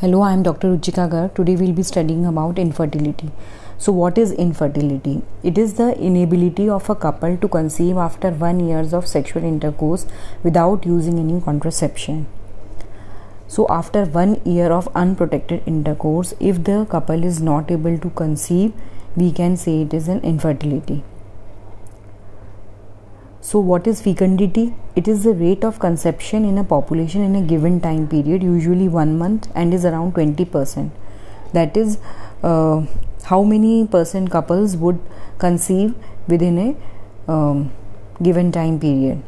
Hello, I am Dr. Ruchika Garg. Today we'll be studying about infertility. So, what is infertility? It is the inability of a couple to conceive after one years of sexual intercourse without using any contraception. So, after one year of unprotected intercourse, if the couple is not able to conceive, we can say it is an infertility. So, what is fecundity? It is the rate of conception in a population in a given time period, usually one month, and is around 20%. That is, uh, how many percent couples would conceive within a um, given time period?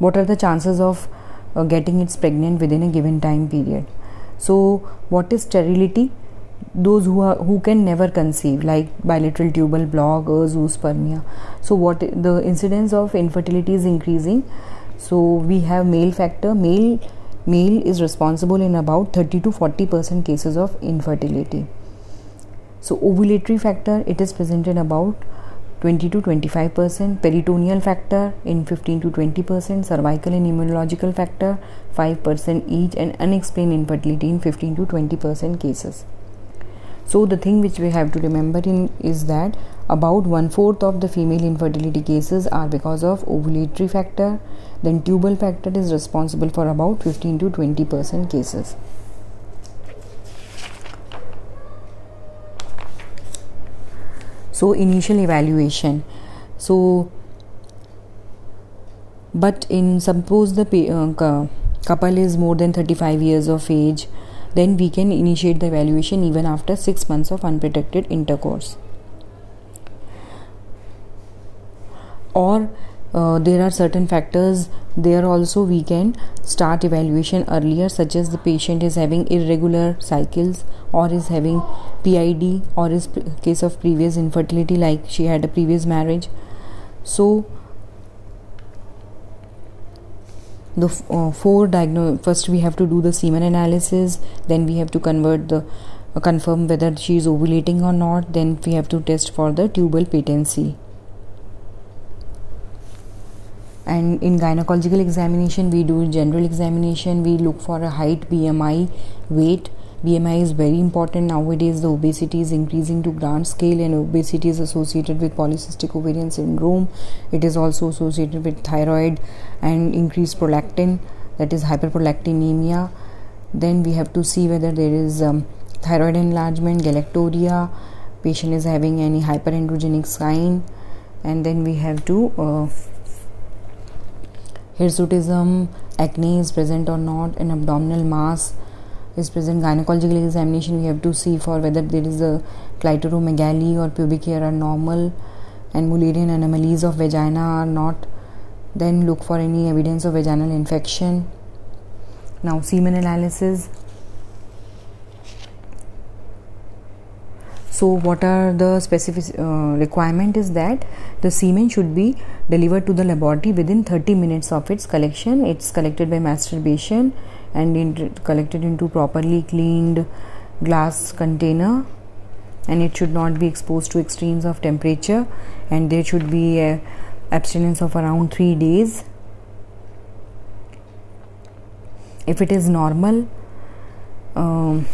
What are the chances of uh, getting it pregnant within a given time period? So, what is sterility? Those who are who can never conceive like bilateral tubal block or zoospermia so what the incidence of infertility is increasing. So we have male factor male male is responsible in about 30 to 40 percent cases of infertility. So ovulatory factor it is present in about 20 to 25 percent. Peritoneal factor in 15 to 20 percent. Cervical and immunological factor 5 percent each. And unexplained infertility in 15 to 20 percent cases so the thing which we have to remember in is that about one fourth of the female infertility cases are because of ovulatory factor. Then tubal factor is responsible for about 15 to 20 percent cases. So initial evaluation. So but in suppose the uh, couple is more than 35 years of age then we can initiate the evaluation even after 6 months of unprotected intercourse. Or uh, there are certain factors. There also we can start evaluation earlier such as the patient is having irregular cycles or is having PID or is case of previous infertility like she had a previous marriage. So the uh, for diagnose first we have to do the semen analysis then we have to convert the uh, confirm whether she is ovulating or not then we have to test for the tubal patency. And in gynecological examination we do general examination we look for a height bmi weight BMI is very important nowadays. The obesity is increasing to grand scale, and obesity is associated with polycystic ovarian syndrome. It is also associated with thyroid and increased prolactin, that is hyperprolactinemia. Then we have to see whether there is um, thyroid enlargement, galactorrhea, patient is having any hyperandrogenic sign, and then we have to uh, hirsutism, acne is present or not, and abdominal mass is present. Gynecological examination we have to see for whether there is a clitoromegaly or pubic hair are normal and Mullerian anomalies of vagina are not. Then look for any evidence of vaginal infection. Now semen analysis so what are the specific uh, requirement is that the semen should be delivered to the laboratory within 30 minutes of its collection. It's collected by masturbation and in, collected into properly cleaned glass container and it should not be exposed to extremes of temperature and there should be a abstinence of around 3 days. If it is normal um,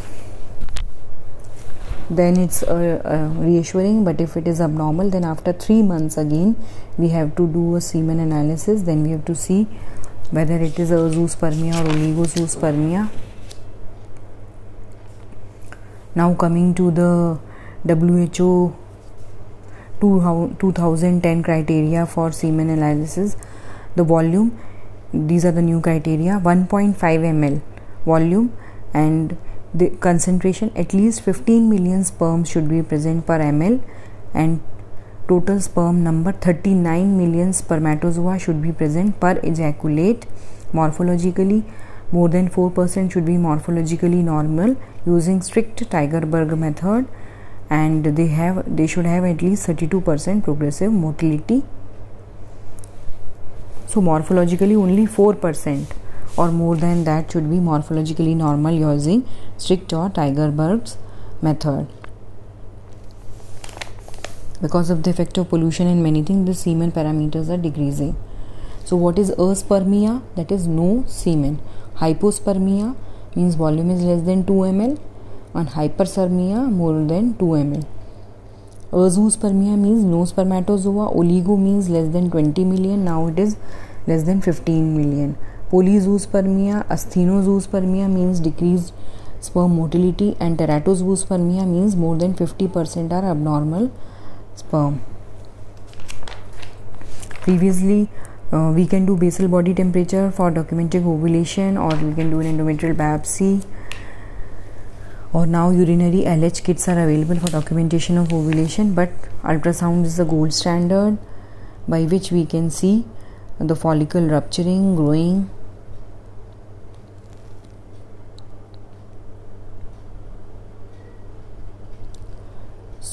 then it's uh, uh, reassuring. But if it is abnormal then after 3 months again we have to do a semen analysis. Then we have to see whether it is azoospermia or oligozoospermia. Now coming to the WHO 2010 criteria for semen analysis, the volume these are the new criteria. 1.5 ml volume and the concentration at least 15 million sperm should be present per ml and total sperm number 39 million spermatozoa should be present per ejaculate. Morphologically more than 4% should be morphologically normal using strict Tygerberg method and they have they should have at least 32% progressive motility. So morphologically only 4% or more than that should be morphologically normal using strict or Tygerberg's method. Because of the effect of pollution and many things the semen parameters are decreasing. So what is aspermia? That is no semen. Hypospermia means volume is less than 2 ml and hyperspermia more than 2 ml. Azoospermia means no spermatozoa, oligo means less than 20 million, now it is less than 15 million. Polyzoospermia, asthenozoospermia means decreased sperm motility and teratozoospermia means more than 50% are abnormal sperm. Previously, uh, we can do basal body temperature for documenting ovulation or we can do an endometrial biopsy or now urinary LH kits are available for documentation of ovulation but ultrasound is the gold standard by which we can see the follicle rupturing growing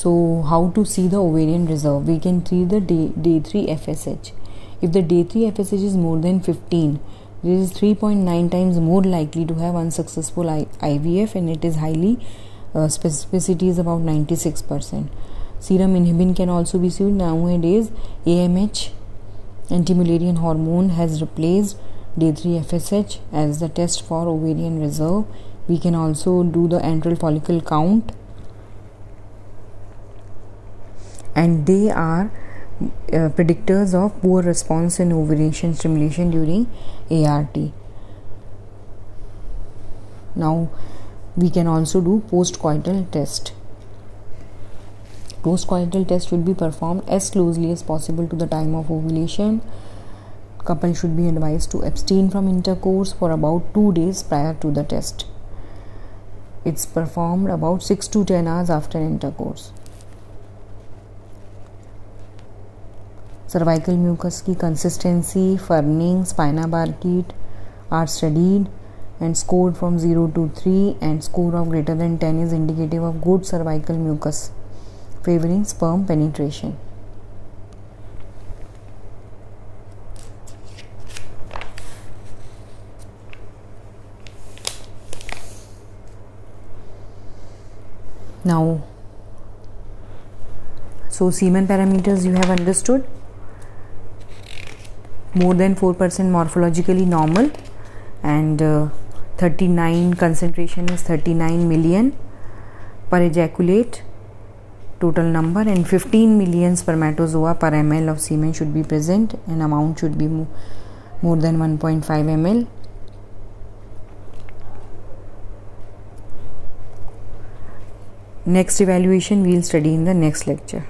so how to see the ovarian reserve we can see the day, day 3 fsh if the day 3 fsh is more than 15 it is 3.9 times more likely to have unsuccessful IVF and it is highly uh, specificity is about 96%. Serum inhibin can also be seen nowadays. AMH, anti-Mullerian hormone, has replaced day 3 FSH as the test for ovarian reserve. We can also do the antral follicle count, and they are uh, predictors of poor response in ovulation stimulation during ART. Now we can also do postcoital test. Postcoital test should be performed as closely as possible to the time of ovulation. Couple should be advised to abstain from intercourse for about 2 days prior to the test. It's performed about 6 to 10 hours after intercourse. Cervical mucus की consistency ferning spinnbarkeit are studied and score from zero to three and score of greater than ten is indicative of good cervical mucus favouring sperm penetration now so semen parameters you have understood more than 4% morphologically normal and uh, 39 concentration is 39 million per ejaculate total number and 15 million spermatozoa per ml of semen should be present and amount should be more than 1.5 ml. Next evaluation we'll study in the next lecture